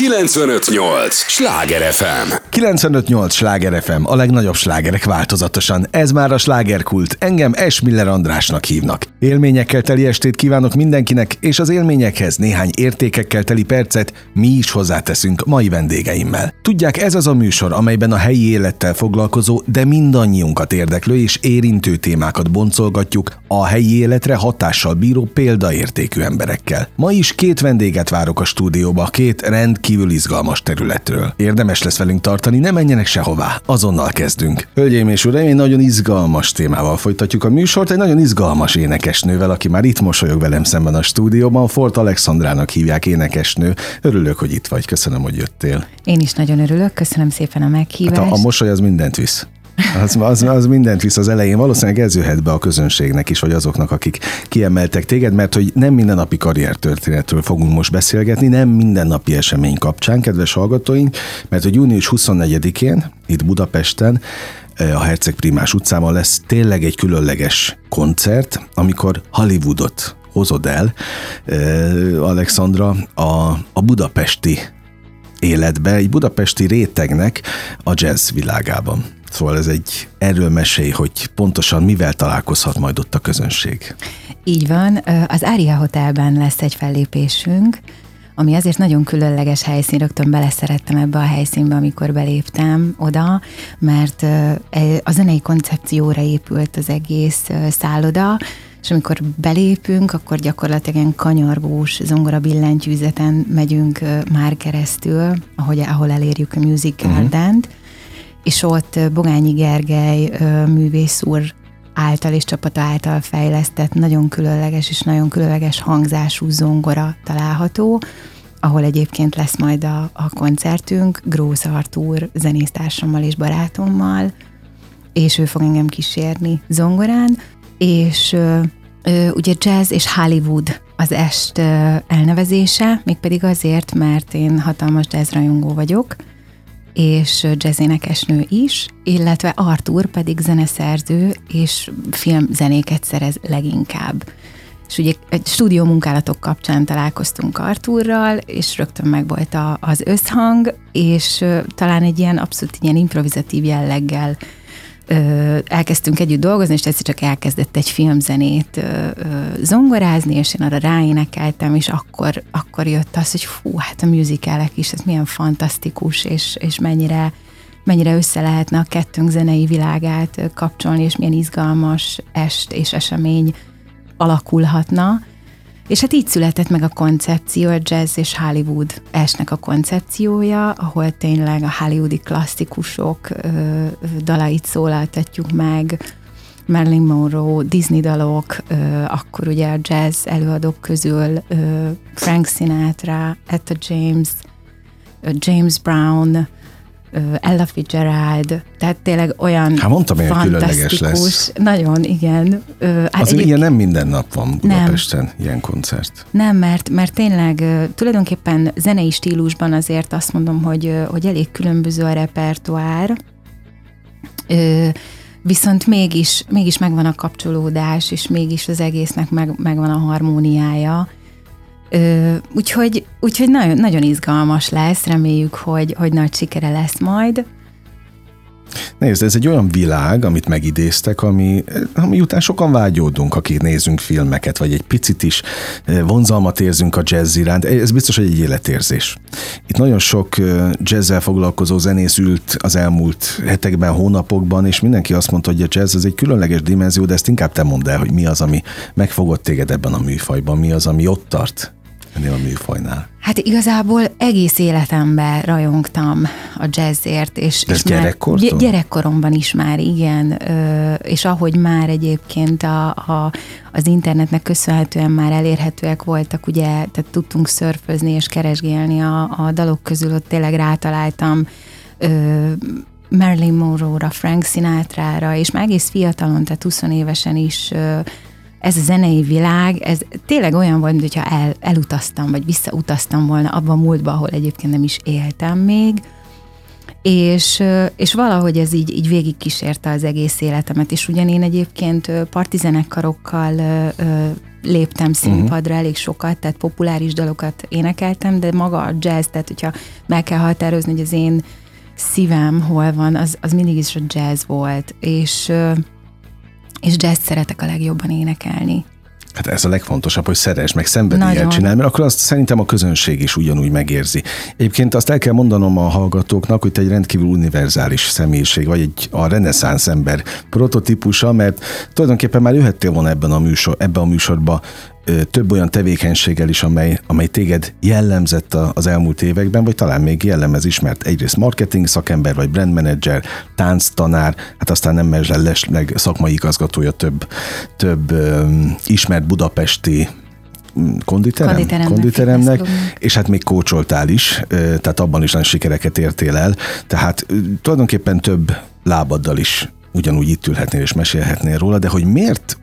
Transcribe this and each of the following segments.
958! Sláger FM! 958! Sláger FM, a legnagyobb slágerek változatosan. Ez már a slágerkult. Engem S. Miller Andrásnak hívnak. Élményekkel teli estét kívánok mindenkinek, és az élményekhez néhány értékekkel teli percet mi is hozzáteszünk mai vendégeimmel. Tudják, ez az a műsor, amelyben a helyi élettel foglalkozó, de mindannyiunkat érdeklő és érintő témákat boncolgatjuk a helyi életre hatással bíró példaértékű emberekkel. Ma is két vendéget várok a stúdióba, két rendkívül izgalmas területről. Érdemes lesz velünk tartani, ne menjenek sehová. Azonnal kezdünk. Hölgyeim és uraim, egy nagyon izgalmas témával folytatjuk a műsort, egy nagyon izgalmas énekesnővel, aki már itt mosolyog velem szemben a stúdióban. Fort Alexandrának hívják énekesnő. Örülök, hogy itt vagy. Köszönöm, hogy jöttél. Én is nagyon örülök, köszönöm szépen a meghívást. Hát a, a mosoly az mindent visz. Az, az, az mindent visz az elején. Valószínűleg ez jöhet be a közönségnek is, vagy azoknak, akik kiemeltek téged, mert hogy nem mindennapi karriertörténetről fogunk most beszélgetni, nem mindennapi esemény kapcsán, kedves hallgatóink, mert hogy június 24-én itt Budapesten a Herceg Primás utcában lesz tényleg egy különleges koncert, amikor Hollywoodot hozod el, Alexandra, a, a budapesti életbe, egy budapesti rétegnek a jazz világában. Szóval ez egy erről mesélj, hogy pontosan mivel találkozhat majd ott a közönség. Így van, az Ária Hotelben lesz egy fellépésünk, ami azért nagyon különleges helyszín, rögtön beleszerettem ebbe a helyszínbe, amikor beléptem oda, mert e, a zenei koncepcióra épült az egész szálloda, és amikor belépünk, akkor gyakorlatilag ilyen kanyargós zongora billentyűzeten megyünk már keresztül, ahogy, ahol elérjük a Music mhm. Garden-t, uh-huh és ott Bogányi Gergely művész úr által és csapata által fejlesztett nagyon különleges és nagyon különleges hangzású zongora található, ahol egyébként lesz majd a, a koncertünk Grósz Artúr zenésztársammal és barátommal, és ő fog engem kísérni zongorán, és ö, ö, ugye jazz és Hollywood az est ö, elnevezése, mégpedig azért, mert én hatalmas jazz rajongó vagyok, és jazzénekesnő is, illetve Artur pedig zeneszerző és filmzenéket szerez leginkább. És ugye egy stúdió munkálatok kapcsán találkoztunk Arturral, és rögtön meg volt a, az összhang, és talán egy ilyen abszolút ilyen improvizatív jelleggel elkezdtünk együtt dolgozni, és egyszer csak elkezdett egy filmzenét zongorázni, és én arra ráénekeltem, és akkor, akkor jött az, hogy fú, hát a musicalek is, ez milyen fantasztikus, és, és mennyire, mennyire össze lehetne a kettőnk zenei világát kapcsolni, és milyen izgalmas est és esemény alakulhatna. És hát így született meg a koncepció, a jazz és Hollywood esnek a koncepciója, ahol tényleg a hollywoodi klasszikusok ö, dalait szólaltatjuk meg, Marilyn Monroe, Disney dalok, ö, akkor ugye a jazz előadók közül ö, Frank Sinatra, Etta James, James Brown, Ella Fitzgerald, tehát tényleg olyan Hát mondtam, hogy különleges lesz. Nagyon, igen. Hát Azért ilyen nem minden nap van Budapesten, nem. ilyen koncert. Nem, mert, mert tényleg tulajdonképpen zenei stílusban azért azt mondom, hogy, hogy elég különböző a repertoár, viszont mégis, mégis megvan a kapcsolódás, és mégis az egésznek meg, megvan a harmóniája, Ö, úgyhogy, úgyhogy nagyon, nagyon izgalmas lesz, reméljük, hogy, hogy nagy sikere lesz majd. Nézd, ez egy olyan világ, amit megidéztek, ami, ami után sokan vágyódunk, akik nézünk filmeket, vagy egy picit is vonzalmat érzünk a jazz iránt. Ez biztos, hogy egy életérzés. Itt nagyon sok jazzzel foglalkozó zenész ült az elmúlt hetekben, hónapokban, és mindenki azt mondta, hogy a jazz az egy különleges dimenzió, de ezt inkább te mondd el, hogy mi az, ami megfogott téged ebben a műfajban, mi az, ami ott tart ennél a műfajnál? Hát igazából egész életemben rajongtam a jazzért. És, De és gyerekkortól? Gyerekkoromban is már, igen. És ahogy már egyébként a, a, az internetnek köszönhetően már elérhetőek voltak, ugye, tehát tudtunk szörfözni és keresgélni a, a dalok közül, ott tényleg rátaláltam Marilyn Monroe-ra, Frank Sinatra-ra, és már egész fiatalon, tehát 20 évesen is ez a zenei világ, ez tényleg olyan volt, mintha el, elutaztam, vagy visszautaztam volna abban a múltba, ahol egyébként nem is éltem még, és, és valahogy ez így, így végig kísérte az egész életemet, és ugyan én egyébként partizenekkarokkal léptem színpadra elég sokat, tehát populáris dalokat énekeltem, de maga a jazz, tehát hogyha meg kell határozni, hogy az én szívem hol van, az, az mindig is a jazz volt, és, és jazz szeretek a legjobban énekelni. Hát ez a legfontosabb, hogy szeres, meg szenvedéllyel csinálni, mert akkor azt szerintem a közönség is ugyanúgy megérzi. Egyébként azt el kell mondanom a hallgatóknak, hogy te egy rendkívül univerzális személyiség, vagy egy a reneszánsz ember prototípusa, mert tulajdonképpen már jöhettél volna ebben a műsor, ebben a műsorba több olyan tevékenységgel is, amely, amely téged jellemzett az elmúlt években, vagy talán még jellemez is, mert egyrészt marketing szakember, vagy brand manager, tánctanár, hát aztán nem mellesleg szakmai igazgatója több, több um, ismert budapesti konditerem, konditeremnek, konditeremnek és hát még kócsoltál is, tehát abban is nagyon sikereket értél el, tehát tulajdonképpen több lábaddal is ugyanúgy itt ülhetnél és mesélhetnél róla, de hogy miért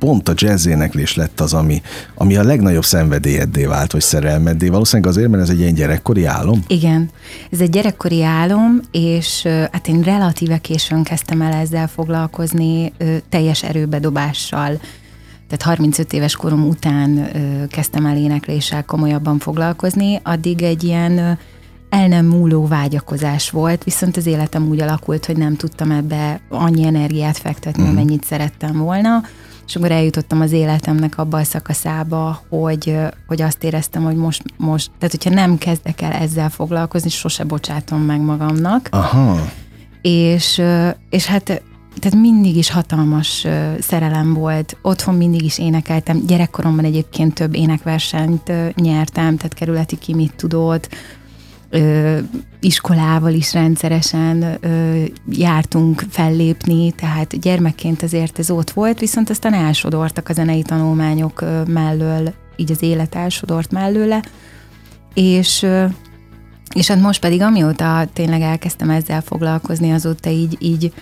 pont a jazz éneklés lett az, ami, ami a legnagyobb szenvedélyeddé vált, vagy szerelmeddé. Valószínűleg azért, mert ez egy ilyen gyerekkori álom? Igen, ez egy gyerekkori álom, és hát én relatíve későn kezdtem el ezzel foglalkozni, teljes erőbedobással. Tehát 35 éves korom után kezdtem el énekléssel komolyabban foglalkozni, addig egy ilyen el nem múló vágyakozás volt, viszont az életem úgy alakult, hogy nem tudtam ebbe annyi energiát fektetni, mm. amennyit szerettem volna és akkor eljutottam az életemnek abba a szakaszába, hogy, hogy azt éreztem, hogy most, most, tehát hogyha nem kezdek el ezzel foglalkozni, sose bocsátom meg magamnak. Aha. És, és hát tehát mindig is hatalmas szerelem volt. Otthon mindig is énekeltem. Gyerekkoromban egyébként több énekversenyt nyertem, tehát kerületi ki mit tudott, ö, iskolával is rendszeresen ö, jártunk fellépni, tehát gyermekként azért ez ott volt, viszont aztán elsodortak a zenei tanulmányok ö, mellől, így az élet elsodort mellőle, és ö, és hát most pedig amióta tényleg elkezdtem ezzel foglalkozni, azóta így, így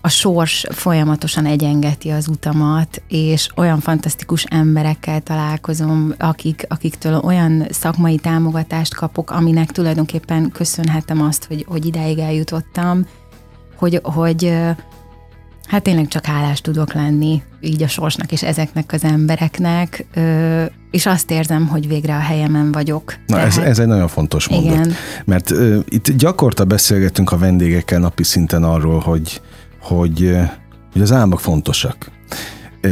a sors folyamatosan egyengeti az utamat, és olyan fantasztikus emberekkel találkozom, akik, akiktől olyan szakmai támogatást kapok, aminek tulajdonképpen köszönhetem azt, hogy, hogy idáig eljutottam, hogy, hogy hát tényleg csak hálás tudok lenni így a sorsnak és ezeknek az embereknek, és azt érzem, hogy végre a helyemen vagyok. Na Tehát, ez, ez egy nagyon fontos mondat, igen. mert uh, itt gyakorta beszélgetünk a vendégekkel napi szinten arról, hogy hogy, hogy az álmok fontosak.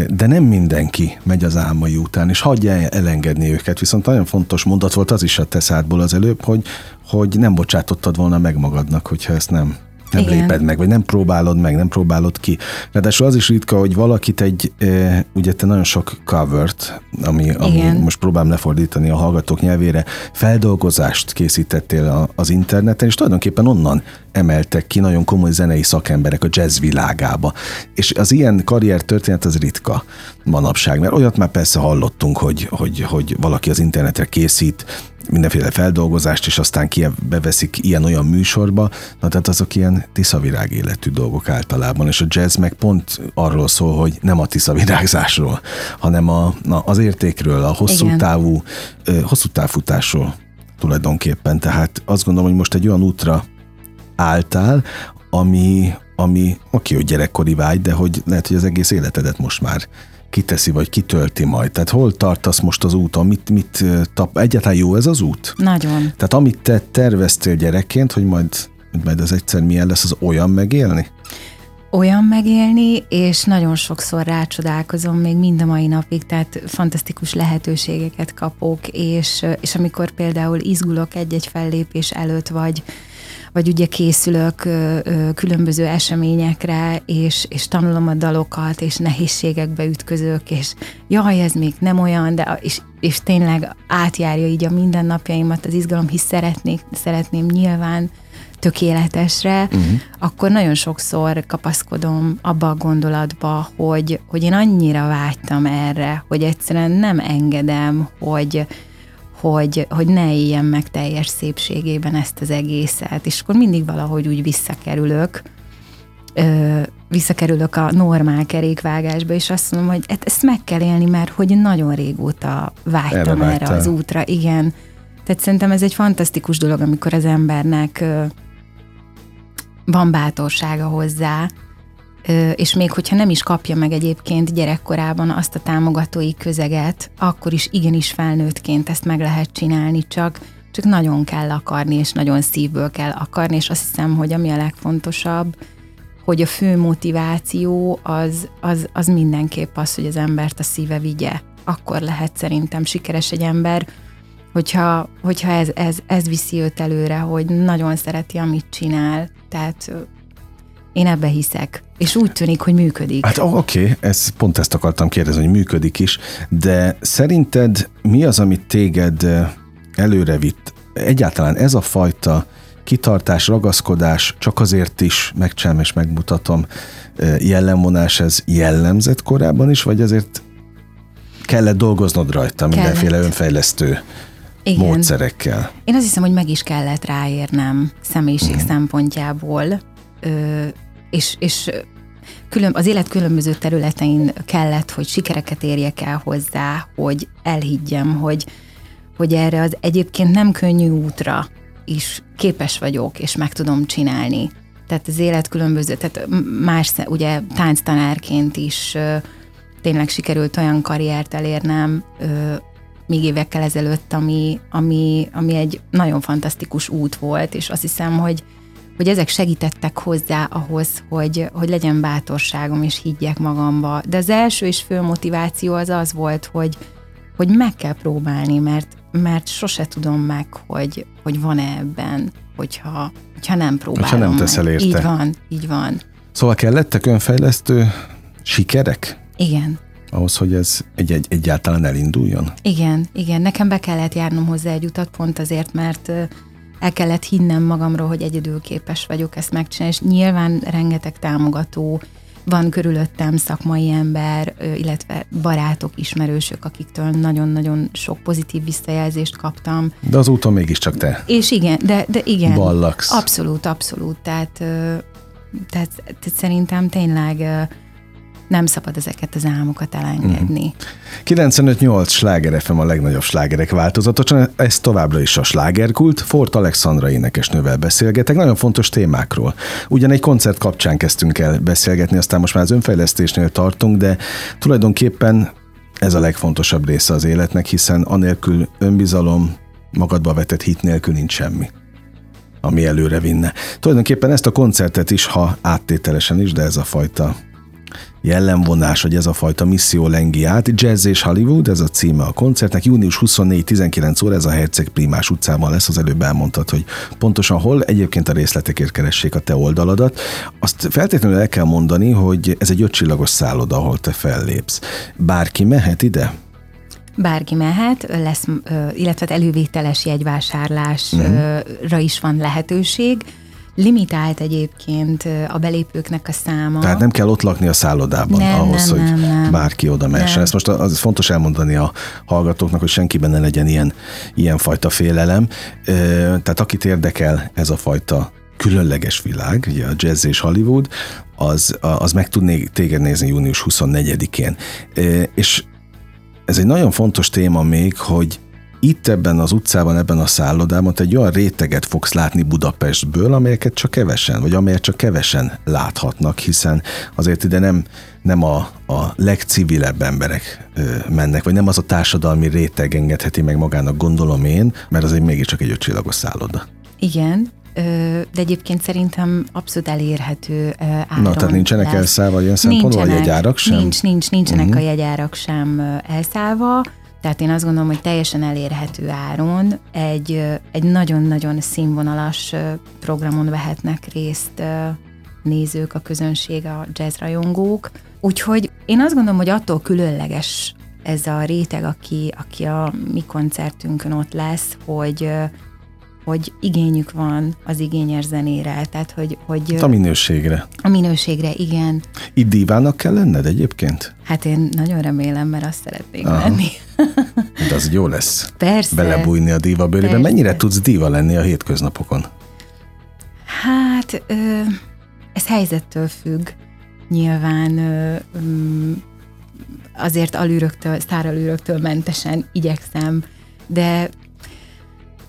De nem mindenki megy az álmai után, és hagyja elengedni őket. Viszont nagyon fontos mondat volt az is a teszádból az előbb, hogy, hogy nem bocsátottad volna meg magadnak, hogyha ezt nem nem Igen. léped meg, vagy nem próbálod meg, nem próbálod ki. Ráadásul az is ritka, hogy valakit egy, e, ugye te nagyon sok covert, ami, ami most próbálom lefordítani a hallgatók nyelvére, feldolgozást készítettél a, az interneten, és tulajdonképpen onnan emeltek ki nagyon komoly zenei szakemberek a jazz világába. És az ilyen karrier történet az ritka manapság, mert olyat már persze hallottunk, hogy, hogy, hogy valaki az internetre készít mindenféle feldolgozást, és aztán ki beveszik ilyen-olyan műsorba, na tehát azok ilyen tiszavirág életű dolgok általában, és a jazz meg pont arról szól, hogy nem a tiszavirágzásról, hanem a, na, az értékről, a hosszú Igen. távú, hosszú távfutásról tulajdonképpen. Tehát azt gondolom, hogy most egy olyan útra álltál, ami, ami oké, hogy gyerekkori vágy, de hogy lehet, hogy az egész életedet most már kiteszi, vagy kitölti majd. Tehát hol tartasz most az úton? Mit, mit tap? Egyáltalán jó ez az út? Nagyon. Tehát amit te terveztél gyerekként, hogy majd, majd ez egyszer milyen lesz, az olyan megélni? olyan megélni, és nagyon sokszor rácsodálkozom még mind a mai napig, tehát fantasztikus lehetőségeket kapok, és, és amikor például izgulok egy-egy fellépés előtt, vagy, vagy ugye készülök különböző eseményekre, és, és tanulom a dalokat, és nehézségekbe ütközök, és jaj, ez még nem olyan, de és, és tényleg átjárja így a mindennapjaimat az izgalom, hisz szeretnék, szeretném nyilván tökéletesre, uh-huh. akkor nagyon sokszor kapaszkodom abba a gondolatba, hogy, hogy én annyira vágytam erre, hogy egyszerűen nem engedem, hogy, hogy, hogy ne éljem meg teljes szépségében ezt az egészet, és akkor mindig valahogy úgy visszakerülök, ö, visszakerülök a normál kerékvágásba, és azt mondom, hogy hát ezt meg kell élni, mert hogy nagyon régóta vágytam erre, erre az útra. Igen. Tehát szerintem ez egy fantasztikus dolog, amikor az embernek ö, van bátorsága hozzá, és még hogyha nem is kapja meg egyébként gyerekkorában azt a támogatói közeget, akkor is igenis felnőttként ezt meg lehet csinálni, csak, csak nagyon kell akarni, és nagyon szívből kell akarni, és azt hiszem, hogy ami a legfontosabb, hogy a fő motiváció az, az, az mindenképp az, hogy az embert a szíve vigye. Akkor lehet szerintem sikeres egy ember, hogyha, hogyha ez, ez, ez viszi őt előre, hogy nagyon szereti, amit csinál. Tehát én ebbe hiszek. És úgy tűnik, hogy működik. Hát oké, okay, ez, pont ezt akartam kérdezni, hogy működik is, de szerinted mi az, amit téged előre vitt? Egyáltalán ez a fajta kitartás, ragaszkodás, csak azért is megcsinálom és megmutatom jellemvonás, ez jellemzett korábban is, vagy azért kellett dolgoznod rajta kellett. mindenféle önfejlesztő igen. módszerekkel? Én azt hiszem, hogy meg is kellett ráérnem személyiség mm. szempontjából, ö, és, és külön, az élet különböző területein kellett, hogy sikereket érjek el hozzá, hogy elhiggyem, hogy, hogy erre az egyébként nem könnyű útra is képes vagyok, és meg tudom csinálni. Tehát az élet különböző, tehát más, ugye tánctanárként is tényleg sikerült olyan karriert elérnem, ö, még évekkel ezelőtt, ami, ami, ami egy nagyon fantasztikus út volt, és azt hiszem, hogy, hogy ezek segítettek hozzá ahhoz, hogy, hogy legyen bátorságom, és higgyek magamba. De az első és fő motiváció az az volt, hogy, hogy meg kell próbálni, mert, mert sose tudom meg, hogy, hogy van-e ebben, hogyha, hogyha nem próbálom Hogyha nem teszel érte. Így van, így van. Szóval kellettek önfejlesztő sikerek? Igen. Ahhoz, hogy ez egy, egy, egyáltalán elinduljon? Igen, igen. Nekem be kellett járnom hozzá egy utat pont azért, mert el kellett hinnem magamról, hogy egyedül képes vagyok ezt megcsinálni, és nyilván rengeteg támogató van körülöttem szakmai ember, illetve barátok, ismerősök, akiktől nagyon-nagyon sok pozitív visszajelzést kaptam. De az úton mégiscsak te. És igen, de, de igen. Ballaksz. Abszolút, abszolút. Tehát, tehát, tehát szerintem tényleg nem szabad ezeket az álmokat elengedni. Mm. 95-8 sláger FM a legnagyobb slágerek változatosan, ez továbbra is a slágerkult. Fort Alexandra énekesnővel beszélgetek, nagyon fontos témákról. Ugyan egy koncert kapcsán kezdtünk el beszélgetni, aztán most már az önfejlesztésnél tartunk, de tulajdonképpen ez a legfontosabb része az életnek, hiszen anélkül önbizalom, magadba vetett hit nélkül nincs semmi ami előre vinne. Tulajdonképpen ezt a koncertet is, ha áttételesen is, de ez a fajta jellemvonás, hogy ez a fajta misszió lengi át. Jazz és Hollywood, ez a címe a koncertnek. Június 24-19 óra, ez a Herceg Primás utcában lesz, az előbb elmondtad, hogy pontosan hol, egyébként a részletekért keressék a te oldaladat. Azt feltétlenül el kell mondani, hogy ez egy ötcsillagos szálloda, ahol te fellépsz. Bárki mehet ide? Bárki mehet, lesz, illetve elővételes jegyvásárlásra uh-huh. is van lehetőség limitált egyébként a belépőknek a száma. Tehát nem kell ott lakni a szállodában nem, ahhoz, nem, hogy nem, nem. bárki oda mehessen. Ezt most az fontos elmondani a hallgatóknak, hogy senkiben ne legyen ilyen, ilyen fajta félelem. Tehát akit érdekel ez a fajta különleges világ, ugye a jazz és Hollywood, az, az meg tud téged nézni június 24-én. És ez egy nagyon fontos téma még, hogy itt ebben az utcában, ebben a szállodában egy olyan réteget fogsz látni Budapestből, amelyeket csak kevesen, vagy amelyet csak kevesen láthatnak, hiszen azért ide nem, nem a, a legcivilebb emberek ö, mennek, vagy nem az a társadalmi réteg engedheti meg magának, gondolom én, mert az egy mégiscsak egy ötcsillagos szálloda. Igen, de egyébként szerintem abszolút elérhető áron Na, tehát nincsenek lesz. elszállva ilyen szempontból, vagy jegyárak sem? Nincs, nincs, nincsenek uh-huh. a jegyárak sem elszállva. Tehát én azt gondolom, hogy teljesen elérhető áron egy, egy nagyon-nagyon színvonalas programon vehetnek részt nézők, a közönség, a jazzrajongók. Úgyhogy én azt gondolom, hogy attól különleges ez a réteg, aki, aki a mi koncertünkön ott lesz, hogy hogy igényük van az igényes zenére, tehát hogy... hogy hát a minőségre. A minőségre, igen. Itt divának kell lenned egyébként? Hát én nagyon remélem, mert azt szeretnék Aha. lenni. De az jó lesz. Persze. Belebújni a díva bőrébe. Persze. Mennyire tudsz díva lenni a hétköznapokon? Hát ö, ez helyzettől függ. Nyilván ö, mm, azért alűröktől, sztáralűröktől mentesen igyekszem, de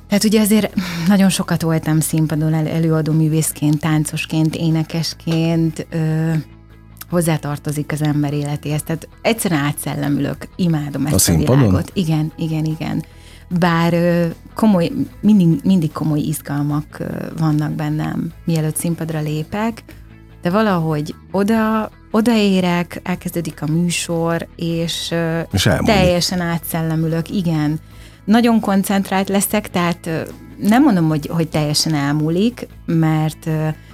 tehát ugye azért nagyon sokat voltam színpadon el, előadó művészként, táncosként, énekesként, ö, hozzátartozik az ember életéhez. Tehát egyszerűen átszellemülök, imádom ezt a, a világot. Igen, igen, igen. Bár komoly, mindig, mindig komoly izgalmak vannak bennem, mielőtt színpadra lépek, de valahogy oda, odaérek, elkezdődik a műsor, és, és teljesen átszellemülök, igen. Nagyon koncentrált leszek, tehát nem mondom, hogy, hogy teljesen elmúlik, mert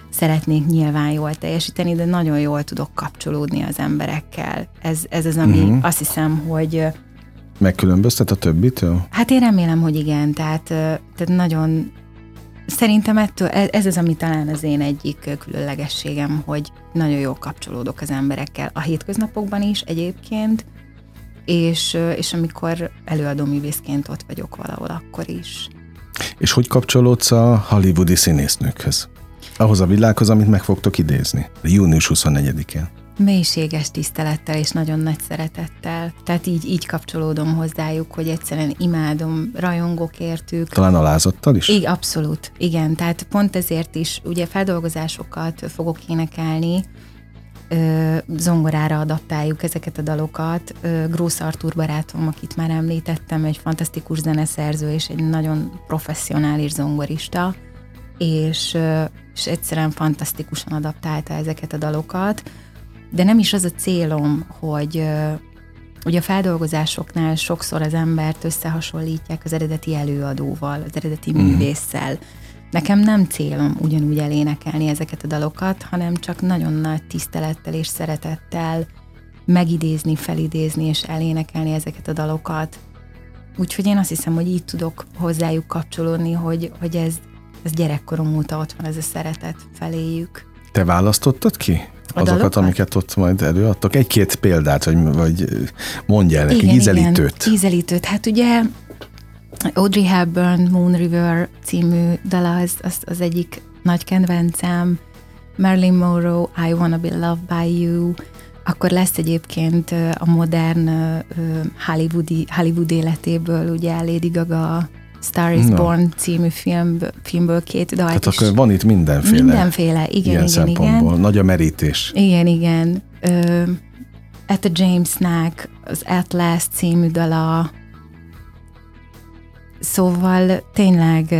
szeretnék nyilván jól teljesíteni, de nagyon jól tudok kapcsolódni az emberekkel. Ez, ez az, ami uh-huh. azt hiszem, hogy... Megkülönböztet a többitől? Hát én remélem, hogy igen, tehát, tehát nagyon Szerintem ettől, e, ez az, ami talán az én egyik különlegességem, hogy nagyon jól kapcsolódok az emberekkel a hétköznapokban is egyébként, és, és amikor előadó művészként ott vagyok valahol, akkor is. És hogy kapcsolódsz a hollywoodi színésznőkhöz? Ahhoz a világhoz, amit meg fogtok idézni, június 24-én. Mélységes tisztelettel és nagyon nagy szeretettel. Tehát így, így kapcsolódom hozzájuk, hogy egyszerűen imádom, rajongok értük. Talán alázattal is? Igen, abszolút. Igen, tehát pont ezért is ugye feldolgozásokat fogok énekelni, ö, zongorára adaptáljuk ezeket a dalokat. Ö, Grósz Artur barátom, akit már említettem, egy fantasztikus zeneszerző és egy nagyon professzionális zongorista, és, ö, és egyszerűen fantasztikusan adaptálta ezeket a dalokat de nem is az a célom, hogy Ugye a feldolgozásoknál sokszor az embert összehasonlítják az eredeti előadóval, az eredeti mm. művésszel. Nekem nem célom ugyanúgy elénekelni ezeket a dalokat, hanem csak nagyon nagy tisztelettel és szeretettel megidézni, felidézni és elénekelni ezeket a dalokat. Úgyhogy én azt hiszem, hogy így tudok hozzájuk kapcsolódni, hogy, hogy ez, ez gyerekkorom óta ott van ez a szeretet feléjük. Te választottad ki? azokat, dalokat? amiket ott majd előadtok. Egy-két példát, vagy, vagy mondj el nekik, ízelítőt. Igen, ízelítőt. Hát ugye Audrey Hepburn, Moon River című dala, az, az, az egyik nagy kedvencem. Marilyn Monroe, I Wanna Be Loved By You, akkor lesz egyébként a modern Hollywoodi, Hollywood életéből, ugye Lady Gaga Star is no. Born című film, filmből két dalt Tehát akkor van itt mindenféle. Mindenféle, igen, ilyen igen, igen. Nagy a merítés. Igen, igen. Ö, Etta Jamesnek az At Last című dala, Szóval tényleg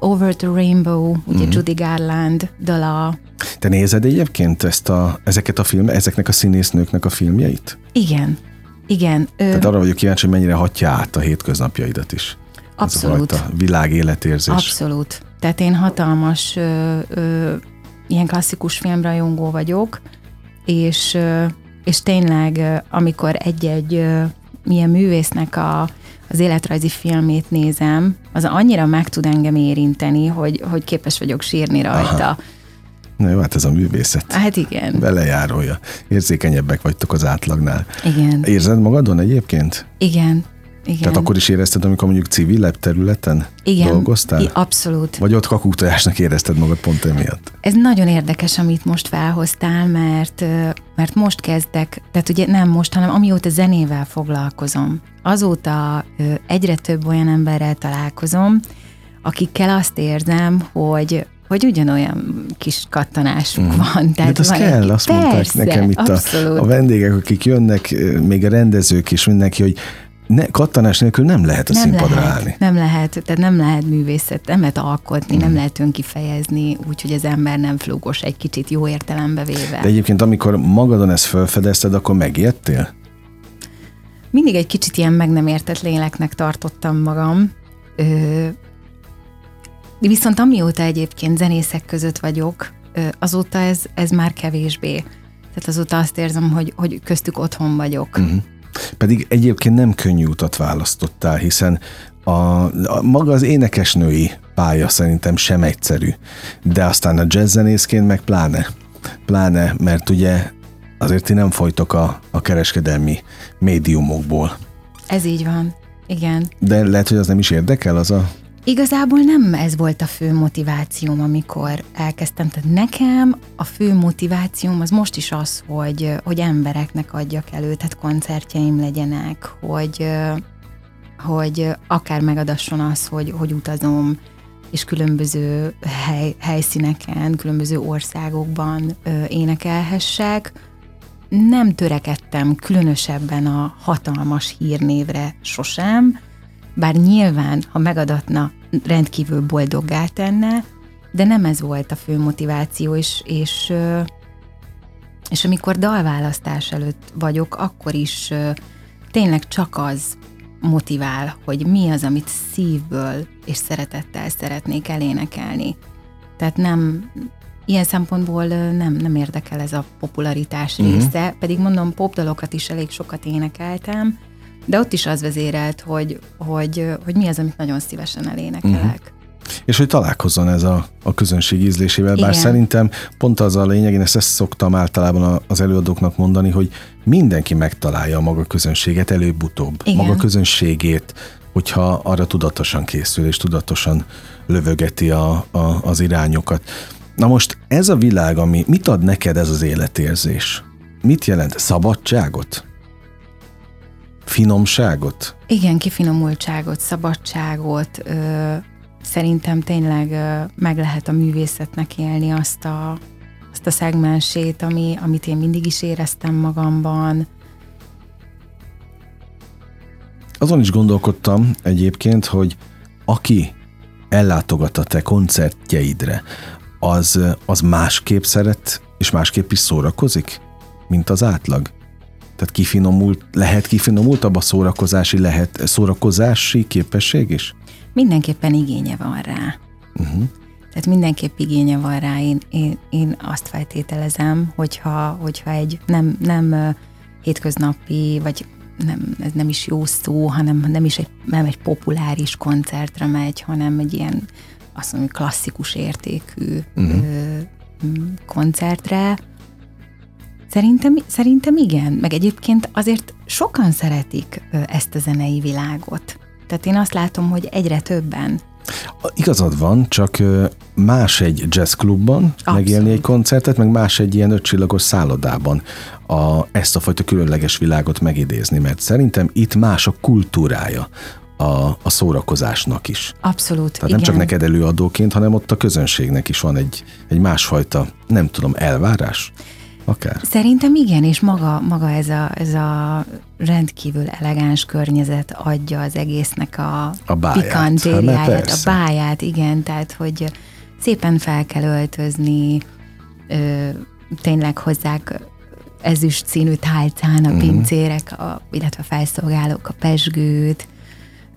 Over the Rainbow, ugye mm-hmm. Judy Garland dala. Te nézed egyébként ezt a, ezeket a film, ezeknek a színésznőknek a filmjeit? Igen. Igen. Tehát arra vagyok kíváncsi, hogy mennyire hatja át a hétköznapjaidat is. Abszolút. Ez a világéletérzés. Abszolút. Tehát én hatalmas ö, ö, ilyen klasszikus filmrajongó vagyok, és, ö, és tényleg, amikor egy-egy ö, milyen művésznek a, az életrajzi filmét nézem, az annyira meg tud engem érinteni, hogy, hogy képes vagyok sírni rajta. Aha. Na jó, hát ez a művészet. Hát igen. Belejárója. Érzékenyebbek vagytok az átlagnál. Igen. Érzed magadon egyébként? Igen. Igen. Tehát akkor is érezted, amikor mondjuk civilebb területen Igen, dolgoztál? Igen, abszolút. Vagy ott kakuktojásnak érezted magad pont emiatt? Ez nagyon érdekes, amit most felhoztál, mert, mert most kezdek, tehát ugye nem most, hanem amióta zenével foglalkozom. Azóta egyre több olyan emberrel találkozom, akikkel azt érzem, hogy hogy ugyanolyan kis kattanásunk mm. van. Hát Tehát az kell, azt persze, mondták nekem itt a, a vendégek, akik jönnek, még a rendezők is mindenki, hogy ne, kattanás nélkül nem lehet a nem színpadra lehet, állni. Nem lehet, tehát nem lehet művészet, nem lehet alkotni, hmm. nem lehet önkifejezni, úgyhogy az ember nem flugos egy kicsit jó értelembe véve. De egyébként, amikor magadon ezt felfedezted, akkor megijedtél? Mindig egy kicsit ilyen meg nem értett léleknek tartottam magam. Ö, viszont amióta egyébként zenészek között vagyok, azóta ez, ez már kevésbé. Tehát azóta azt érzem, hogy, hogy köztük otthon vagyok. Uh-huh. Pedig egyébként nem könnyű utat választottál, hiszen a, a maga az énekesnői pálya szerintem sem egyszerű, de aztán a jazzzenészként meg pláne. Pláne, mert ugye azért ti nem folytok a, a kereskedelmi médiumokból. Ez így van, igen. De lehet, hogy az nem is érdekel, az a Igazából nem ez volt a fő motivációm, amikor elkezdtem. Tehát nekem a fő motivációm az most is az, hogy, hogy embereknek adjak elő, tehát koncertjeim legyenek, hogy, hogy akár megadasson az, hogy, hogy utazom, és különböző hely, helyszíneken, különböző országokban énekelhessek, nem törekedtem különösebben a hatalmas hírnévre sosem, bár nyilván, ha megadatna, rendkívül boldoggá tenne, de nem ez volt a fő motiváció, és, és, és amikor dalválasztás előtt vagyok, akkor is tényleg csak az motivál, hogy mi az, amit szívből és szeretettel szeretnék elénekelni. Tehát nem, ilyen szempontból nem, nem érdekel ez a popularitás uh-huh. része, pedig mondom, popdalokat is elég sokat énekeltem, de ott is az vezérelt, hogy, hogy, hogy mi az, amit nagyon szívesen elénekelek. Uh-huh. És hogy találkozzon ez a, a közönség ízlésével, bár Igen. szerintem pont az a lényeg, én ezt, ezt szoktam általában az előadóknak mondani, hogy mindenki megtalálja a maga közönséget előbb-utóbb, Igen. maga közönségét, hogyha arra tudatosan készül, és tudatosan lövögeti a, a, az irányokat. Na most ez a világ, ami mit ad neked ez az életérzés? Mit jelent? Szabadságot? Finomságot? Igen, kifinomultságot, szabadságot. Ö, szerintem tényleg ö, meg lehet a művészetnek élni azt a, azt a szegmensét, ami, amit én mindig is éreztem magamban. Azon is gondolkodtam egyébként, hogy aki ellátogat a te koncertjeidre, az, az másképp szeret, és másképp is szórakozik, mint az átlag? Tehát kifinomult, lehet kifinomultabb a szórakozási, lehet szórakozási képesség is? Mindenképpen igénye van rá. Uh-huh. Tehát mindenképp igénye van rá. Én, én, én azt feltételezem, hogyha, hogyha egy nem, nem hétköznapi, vagy nem, ez nem is jó szó, hanem nem is egy, nem egy populáris koncertre megy, hanem egy ilyen azt mondom, klasszikus értékű uh-huh. ö, koncertre. Szerintem, szerintem igen, meg egyébként azért sokan szeretik ezt a zenei világot. Tehát én azt látom, hogy egyre többen. Igazad van, csak más egy jazzklubban Abszolút. megélni egy koncertet, meg más egy ilyen ötcsillagos szállodában a, ezt a fajta különleges világot megidézni, mert szerintem itt más a kultúrája a, a szórakozásnak is. Abszolút, Tehát igen. nem csak neked előadóként, hanem ott a közönségnek is van egy, egy másfajta, nem tudom, elvárás? Akár. Szerintem igen, és maga, maga ez, a, ez a rendkívül elegáns környezet adja az egésznek a, a pikantériáját, a báját, igen, tehát hogy szépen fel kell öltözni, ö, tényleg hozzák ezüst színű tálcán a uh-huh. pincérek, a, illetve a felszolgálók a pesgőt,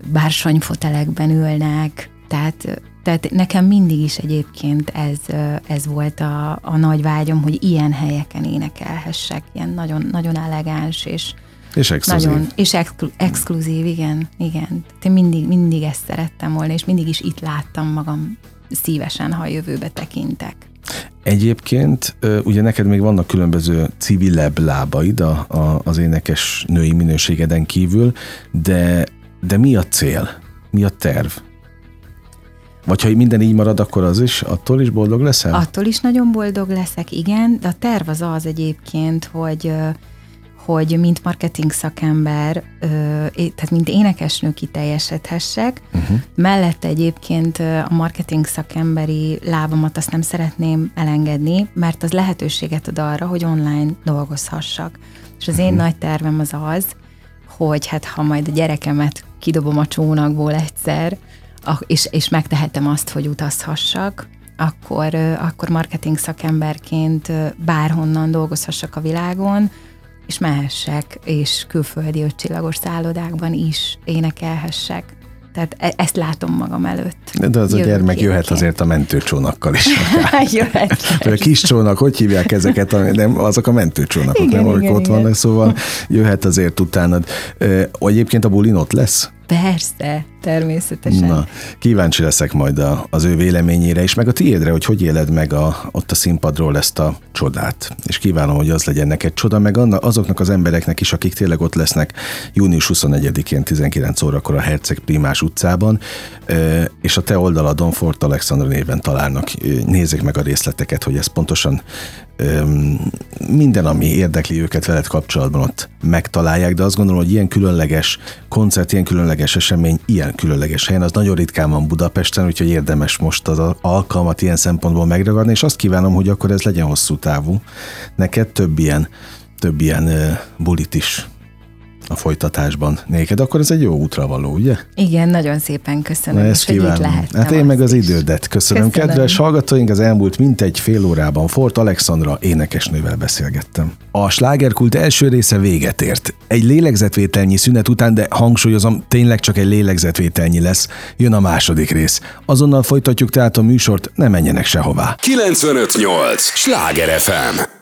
bársonyfotelekben ülnek, tehát, tehát nekem mindig is egyébként ez, ez volt a, a nagy vágyom, hogy ilyen helyeken énekelhessek, ilyen nagyon, nagyon elegáns és és exkluzív. Nagyon, és exklu, exkluzív, igen, igen. Én mindig, mindig ezt szerettem volna, és mindig is itt láttam magam szívesen, ha a jövőbe tekintek. Egyébként ugye neked még vannak különböző civilebb lábaid a, a, az énekes női minőségeden kívül, de de mi a cél? Mi a terv? Vagy ha minden így marad, akkor az is, attól is boldog leszel? Attól is nagyon boldog leszek, igen, de a terv az az egyébként, hogy hogy mint marketing szakember, tehát mint énekesnő kiteljesedhessek. Uh-huh. Mellette egyébként a marketing szakemberi lábamat azt nem szeretném elengedni, mert az lehetőséget ad arra, hogy online dolgozhassak. És az uh-huh. én mhm. nagy tervem az az, hogy hát ha majd a gyerekemet kidobom a csónakból egyszer, és, és megtehetem azt, hogy utazhassak, akkor, akkor marketing szakemberként bárhonnan dolgozhassak a világon, és mehessek, és külföldi ötcsillagos szállodákban is énekelhessek. Tehát e- ezt látom magam előtt. De az Jövök a gyermek jöhet azért a mentőcsónakkal is. jöhet. a kis csónak, hogy hívják ezeket? Nem, azok a mentőcsónakok, igen, nem, amik ott igen. vannak, szóval jöhet azért utánad. Egyébként a bulin ott lesz? Persze, természetesen. Na, kíváncsi leszek majd a, az ő véleményére is, meg a tiédre, hogy hogy éled meg a, ott a színpadról ezt a csodát. És kívánom, hogy az legyen neked csoda, meg annak, azoknak az embereknek is, akik tényleg ott lesznek június 21-én 19 órakor a Herceg Primás utcában, és a te oldaladon Fort Alexandra néven találnak. Nézzék meg a részleteket, hogy ez pontosan minden, ami érdekli őket veled kapcsolatban ott megtalálják, de azt gondolom, hogy ilyen különleges koncert, ilyen különleges esemény, ilyen különleges helyen, az nagyon ritkán van Budapesten, úgyhogy érdemes most az alkalmat ilyen szempontból megragadni, és azt kívánom, hogy akkor ez legyen hosszú távú. Neked több ilyen több ilyen bulit is a folytatásban néked, akkor ez egy jó útra való, ugye? Igen, nagyon szépen köszönöm, Na, ezt hogy itt lehettem. Hát én meg az idődet köszönöm. Köszönöm. Kedves hallgatóink, az elmúlt mintegy fél órában Fort Alexandra énekesnővel beszélgettem. A slágerkult első része véget ért. Egy lélegzetvételnyi szünet után, de hangsúlyozom, tényleg csak egy lélegzetvételnyi lesz, jön a második rész. Azonnal folytatjuk tehát a műsort, ne menjenek sehová. 958! Sláger FM!